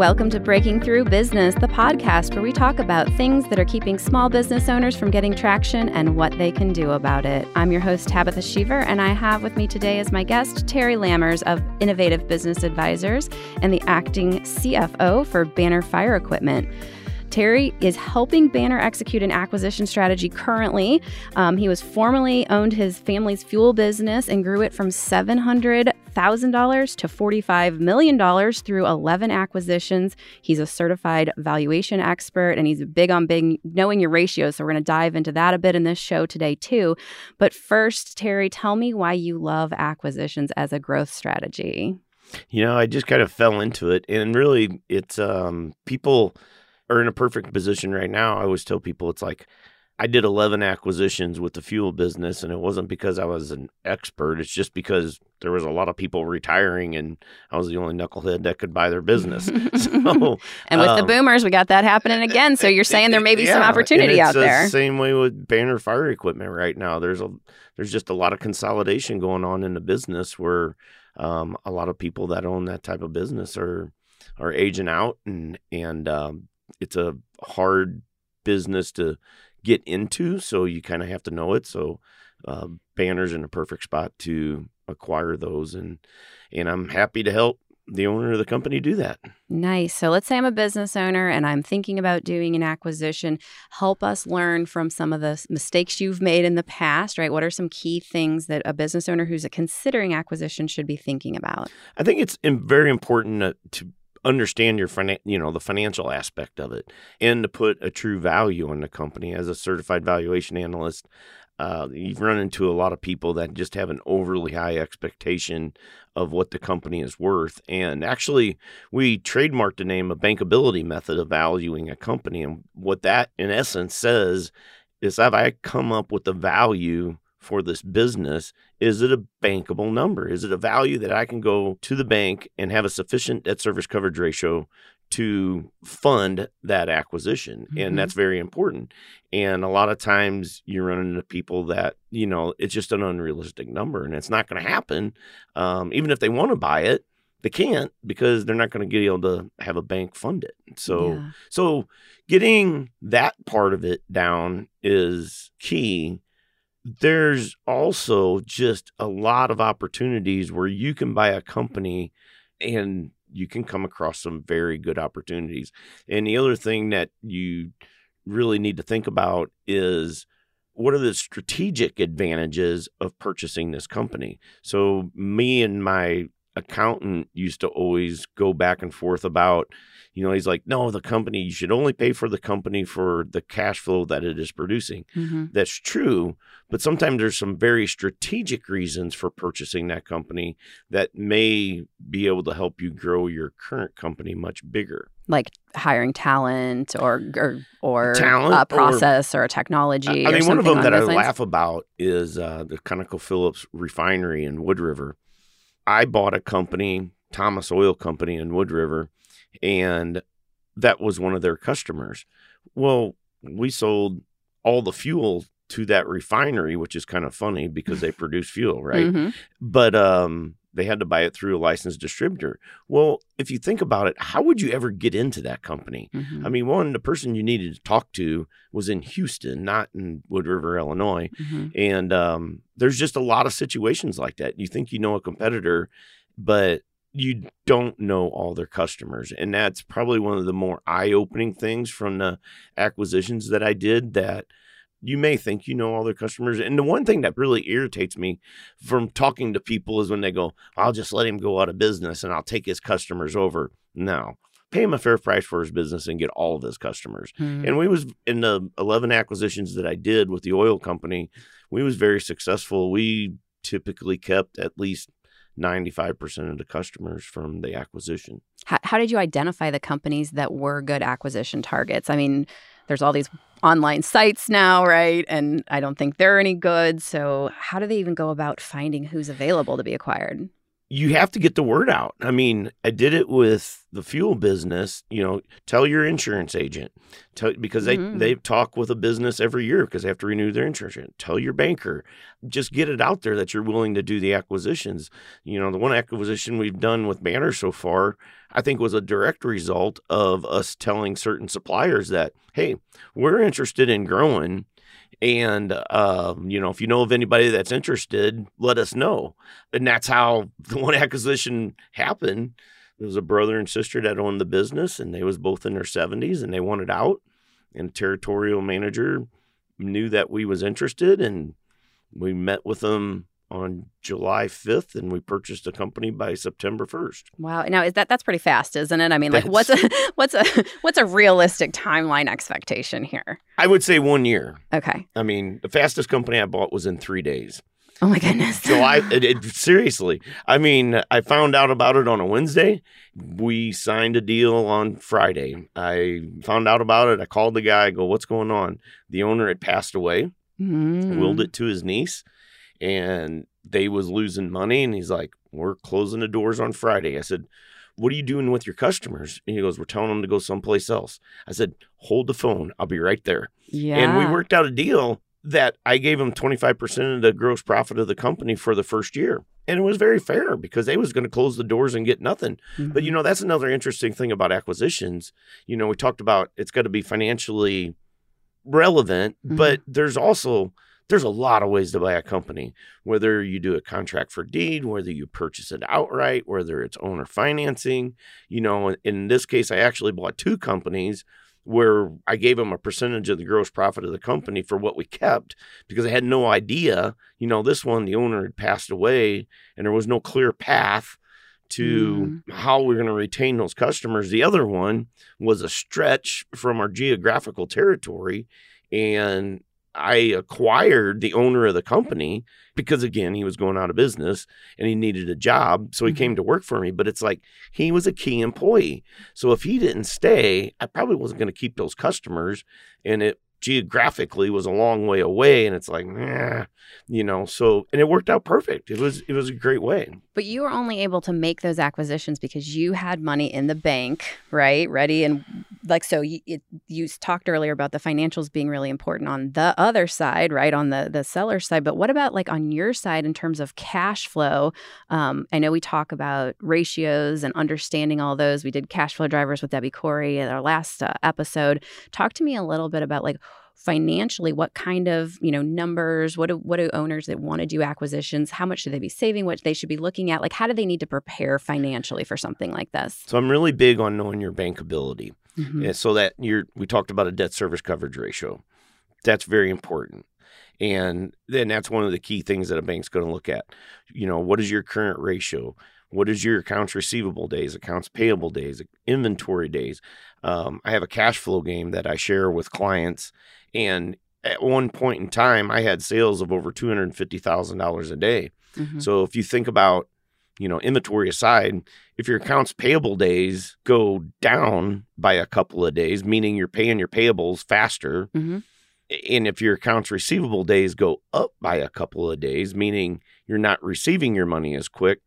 Welcome to Breaking Through Business, the podcast where we talk about things that are keeping small business owners from getting traction and what they can do about it. I'm your host, Tabitha Sheaver, and I have with me today as my guest Terry Lammers of Innovative Business Advisors and the acting CFO for Banner Fire Equipment. Terry is helping Banner execute an acquisition strategy currently. Um, he was formerly owned his family's fuel business and grew it from 700 $1,000 to $45 million through 11 acquisitions. He's a certified valuation expert and he's big on big knowing your ratios. So we're going to dive into that a bit in this show today, too. But first, Terry, tell me why you love acquisitions as a growth strategy. You know, I just kind of fell into it. And really, it's um, people are in a perfect position right now. I always tell people it's like, I did 11 acquisitions with the fuel business, and it wasn't because I was an expert. It's just because there was a lot of people retiring, and I was the only knucklehead that could buy their business. so, and with um, the boomers, we got that happening again. So you're saying there may be yeah, some opportunity out there. Same way with Banner Fire Equipment right now. There's a there's just a lot of consolidation going on in the business where um, a lot of people that own that type of business are are aging out, and and um, it's a hard business to get into, so you kind of have to know it. So uh, Banner's in a perfect spot to acquire those, and and I'm happy to help the owner of the company do that. Nice. So let's say I'm a business owner and I'm thinking about doing an acquisition. Help us learn from some of the mistakes you've made in the past, right? What are some key things that a business owner who's considering acquisition should be thinking about? I think it's very important to understand your finan- you know the financial aspect of it and to put a true value on the company. As a certified valuation analyst uh, you've run into a lot of people that just have an overly high expectation of what the company is worth. And actually we trademarked the name a bankability method of valuing a company. And what that in essence says is if i come up with a value for this business is it a bankable number? Is it a value that i can go to the bank and have a sufficient debt service coverage ratio to fund that acquisition? Mm-hmm. and that's very important. And a lot of times you run into people that you know it's just an unrealistic number and it's not going to happen. Um, even if they want to buy it they can't because they're not going to get able to have a bank fund it. So yeah. so getting that part of it down is key there's also just a lot of opportunities where you can buy a company and you can come across some very good opportunities. And the other thing that you really need to think about is what are the strategic advantages of purchasing this company? So, me and my accountant used to always go back and forth about you know, he's like, no, the company, you should only pay for the company for the cash flow that it is producing. Mm-hmm. That's true. But sometimes there's some very strategic reasons for purchasing that company that may be able to help you grow your current company much bigger. Like hiring talent or or, or talent a process or, or a technology. I mean, one of them that I lines? laugh about is uh, the ConocoPhillips refinery in Wood River. I bought a company, Thomas Oil Company in Wood River, and that was one of their customers. Well, we sold all the fuel to that refinery, which is kind of funny because they produce fuel, right? Mm-hmm. But um, they had to buy it through a licensed distributor. Well, if you think about it, how would you ever get into that company? Mm-hmm. I mean, one, the person you needed to talk to was in Houston, not in Wood River, Illinois. Mm-hmm. And um, there's just a lot of situations like that. You think you know a competitor, but you don't know all their customers and that's probably one of the more eye-opening things from the acquisitions that I did that you may think you know all their customers and the one thing that really irritates me from talking to people is when they go I'll just let him go out of business and I'll take his customers over no pay him a fair price for his business and get all of his customers hmm. and we was in the 11 acquisitions that I did with the oil company we was very successful we typically kept at least 95% of the customers from the acquisition. How, how, did you identify the companies that were good acquisition targets? I mean, there's all these online sites now, right? And I don't think they're any good. So, how do they even go about finding who's available to be acquired? You have to get the word out. I mean, I did it with the fuel business. You know, tell your insurance agent, tell, because they mm-hmm. they talk with a business every year because they have to renew their insurance. Tell your banker, just get it out there that you're willing to do the acquisitions. You know, the one acquisition we've done with Banner so far, I think was a direct result of us telling certain suppliers that, hey, we're interested in growing. And, uh, you know, if you know of anybody that's interested, let us know. And that's how the one acquisition happened. There was a brother and sister that owned the business, and they was both in their 70s, and they wanted out. And territorial manager knew that we was interested, and we met with them on July 5th and we purchased a company by September 1st. Wow. Now is that that's pretty fast, isn't it? I mean, like that's, what's a what's a what's a realistic timeline expectation here? I would say 1 year. Okay. I mean, the fastest company I bought was in 3 days. Oh my goodness. so I it, it, seriously, I mean, I found out about it on a Wednesday. We signed a deal on Friday. I found out about it. I called the guy, I go, "What's going on?" The owner had passed away. Mm. Willed it to his niece and they was losing money and he's like we're closing the doors on friday. I said what are you doing with your customers? And he goes we're telling them to go someplace else. I said hold the phone. I'll be right there. Yeah. and we worked out a deal that i gave him 25% of the gross profit of the company for the first year. And it was very fair because they was going to close the doors and get nothing. Mm-hmm. but you know that's another interesting thing about acquisitions. You know we talked about it's got to be financially relevant mm-hmm. but there's also there's a lot of ways to buy a company, whether you do a contract for deed, whether you purchase it outright, whether it's owner financing. You know, in this case, I actually bought two companies where I gave them a percentage of the gross profit of the company for what we kept because I had no idea. You know, this one, the owner had passed away and there was no clear path to mm. how we're going to retain those customers. The other one was a stretch from our geographical territory. And I acquired the owner of the company because again he was going out of business and he needed a job so he mm-hmm. came to work for me but it's like he was a key employee. So if he didn't stay I probably wasn't going to keep those customers and it geographically was a long way away and it's like nah, you know so and it worked out perfect. It was it was a great way. But you were only able to make those acquisitions because you had money in the bank right? Ready and like so you, it, you talked earlier about the financials being really important on the other side right on the the seller side but what about like on your side in terms of cash flow? Um, i know we talk about ratios and understanding all those. We did cash flow drivers with debbie corey in our last uh, episode. Talk to me a little bit about like financially what kind of you know numbers what do what do owners that want to do acquisitions how much should they be saving what they should be looking at like how do they need to prepare financially for something like this? So i'm really big on knowing your bankability mm-hmm. so that you're we talked about a debt service coverage ratio that's very important and then that's one of the key things that a bank's going to look at you know what is your current ratio what is your accounts receivable days accounts payable days inventory days um, i have a cash flow game that i share with clients and at one point in time, I had sales of over two hundred fifty thousand dollars a day. Mm-hmm. So if you think about, you know, inventory aside, if your accounts payable days go down by a couple of days, meaning you're paying your payables faster, mm-hmm. and if your accounts receivable days go up by a couple of days, meaning you're not receiving your money as quick,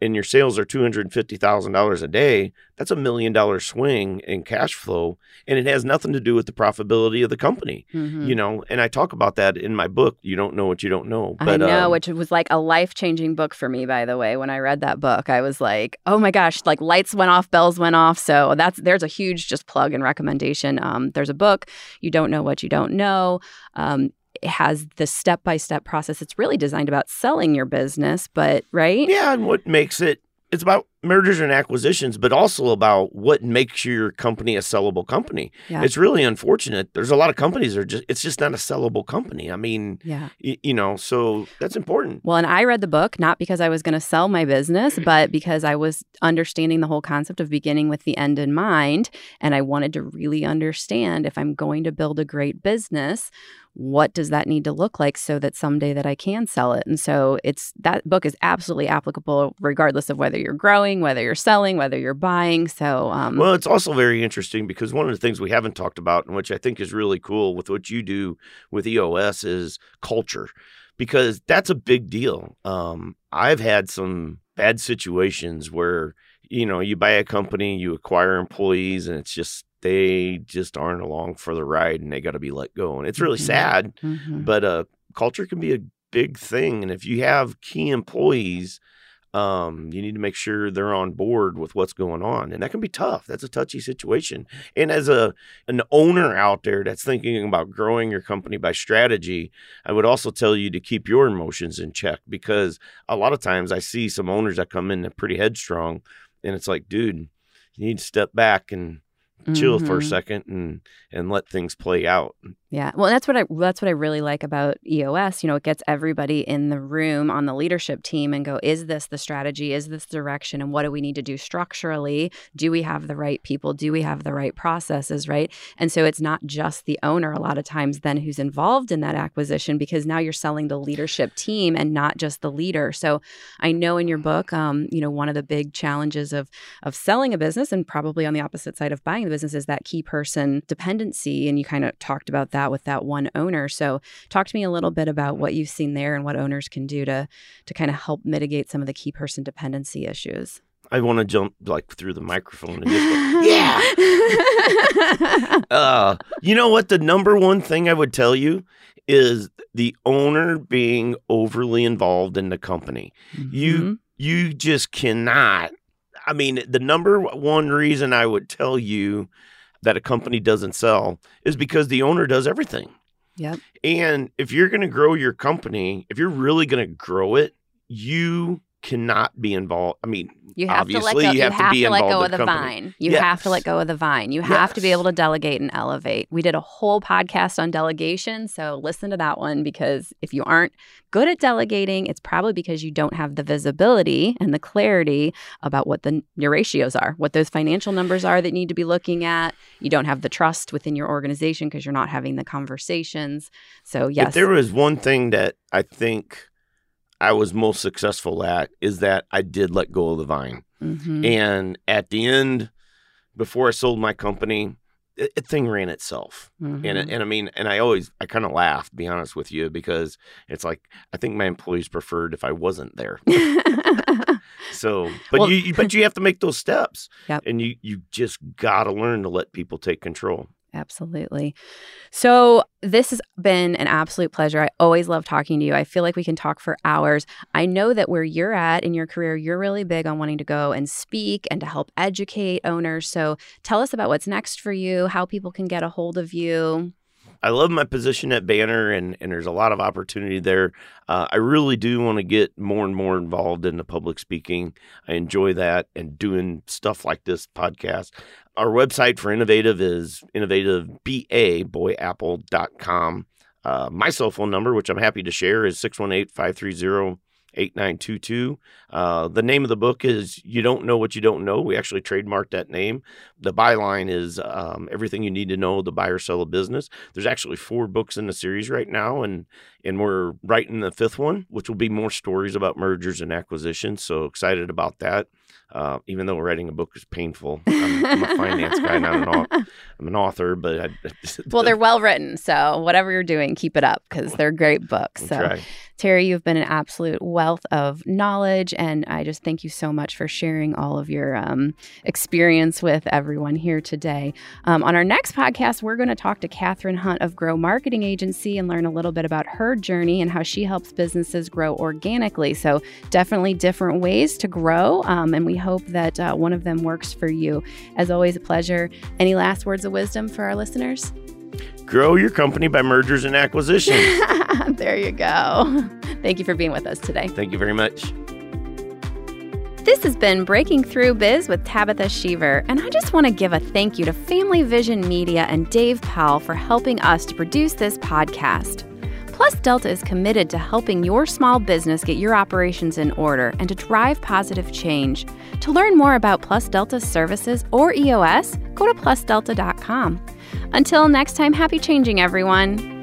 and your sales are $250,000 a day, that's a million dollar swing in cash flow. And it has nothing to do with the profitability of the company, mm-hmm. you know. And I talk about that in my book, You Don't Know What You Don't Know. But, I know, um, which was like a life changing book for me, by the way. When I read that book, I was like, oh my gosh, like lights went off, bells went off. So that's there's a huge just plug and recommendation. Um, there's a book, You Don't Know What You Don't Know. Um, it has the step by step process. It's really designed about selling your business, but right? Yeah, and what makes it it's about mergers and acquisitions, but also about what makes your company a sellable company. Yeah. It's really unfortunate. There's a lot of companies that are just it's just not a sellable company. I mean, yeah. Y- you know, so that's important. Well, and I read the book not because I was going to sell my business, but because I was understanding the whole concept of beginning with the end in mind and I wanted to really understand if I'm going to build a great business, what does that need to look like so that someday that I can sell it? And so it's that book is absolutely applicable regardless of whether you're growing, whether you're selling, whether you're buying. So um, well, it's also very interesting because one of the things we haven't talked about, and which I think is really cool with what you do with EOS, is culture, because that's a big deal. Um, I've had some bad situations where you know you buy a company, you acquire employees, and it's just they just aren't along for the ride and they got to be let go. And it's really mm-hmm. sad, mm-hmm. but uh, culture can be a big thing. And if you have key employees, Um, you need to make sure they're on board with what's going on, and that can be tough. That's a touchy situation. And as a an owner out there that's thinking about growing your company by strategy, I would also tell you to keep your emotions in check because a lot of times I see some owners that come in pretty headstrong, and it's like, dude, you need to step back and chill for a Mhm. second and and let things play out. Yeah. Well, that's what I that's what I really like about EOS. You know, it gets everybody in the room on the leadership team and go, is this the strategy? Is this direction? And what do we need to do structurally? Do we have the right people? Do we have the right processes, right? And so it's not just the owner a lot of times then who's involved in that acquisition because now you're selling the leadership team and not just the leader. So I know in your book, um, you know, one of the big challenges of of selling a business and probably on the opposite side of buying the business is that key person dependency. And you kind of talked about that with that one owner. So talk to me a little bit about what you've seen there and what owners can do to to kind of help mitigate some of the key person dependency issues. I want to jump like through the microphone and just go, yeah. Uh, you know what? The number one thing I would tell you is the owner being overly involved in the company. You Mhm. you just cannot. I mean, the number one reason I would tell you that a company doesn't sell is mm-hmm. because the owner does everything. Yep. And if you're going to grow your company, if you're really going to grow it, you cannot be involved. I mean, You have to let Obviously, go. you You have have, to to let go of the company. vine. You have to let go of the vine. You have to be able to delegate and elevate. We did a whole podcast on delegation, so listen to that one because if you aren't good at delegating, it's probably because you don't have the visibility and the clarity about what the your ratios are, what those financial numbers are that need to be looking at. You don't have the trust within your organization because you're not having the conversations. So yes, If there was one thing that I think I was most successful at is that I did let go of the vine. Mhm. And at the end, before I sold my company, it, it thing ran itself. Mhm. And and I mean, and I always I kind of laugh, to be honest with you, because it's like I think my employees preferred if I wasn't there. So, but Well- you but you have to make those steps, Yep. and you you just got to learn to let people take control. Absolutely. So, this has been an absolute pleasure. I always love talking to you. I feel like we can talk for hours. I know that where you're at in your career, you're really big on wanting to go and speak and to help educate owners. So, tell us about what's next for you, how people can get a hold of you. I love my position at Banner, and, and there's a lot of opportunity there. Uh, I really do want to get more and more involved in the public speaking. I enjoy that and doing stuff like this podcast. Our website for Innovative is innovativeba.boyapple.com. Uh, my cell phone number, which I'm happy to share, is 618 530 8922. Uh, the name of the book is You Don't Know What You Don't Know. We actually trademarked that name. The byline is um, Everything You Need to Know The Buy or Sell a Business. There's actually four books in the series right now, and and we're writing the fifth one, which will be more stories about mergers and acquisitions. So excited about that. Uh, even though writing a book is painful, I'm, I'm a finance guy, not an author. I'm an author, but I, Well, they're well written. So, whatever you're doing, keep it up because they're great books. So, try. Terry, you've been an absolute wealth of knowledge, and I just thank you so much for sharing all of your um, experience with everyone here today. Um, on our next podcast, we're going to talk to Catherine Hunt of Grow Marketing Agency and learn a little bit about her journey and how she helps businesses grow organically. So, definitely different ways to grow, um, and we hope that uh, one of them works for you. As always, a pleasure. Any last words of wisdom for our listeners? Grow your company by mergers and acquisitions. there you go. Thank you for being with us today. Thank you very much. This has been Breaking Through Biz with Tabitha Sheaver, and I just want to give a thank you to Family Vision Media and Dave Powell for helping us to produce this podcast. Plus Delta is committed to helping your small business get your operations in order and to drive positive change. To learn more about Plus Delta services or EOS, go to plusdelta.com. Until next time, happy changing, everyone.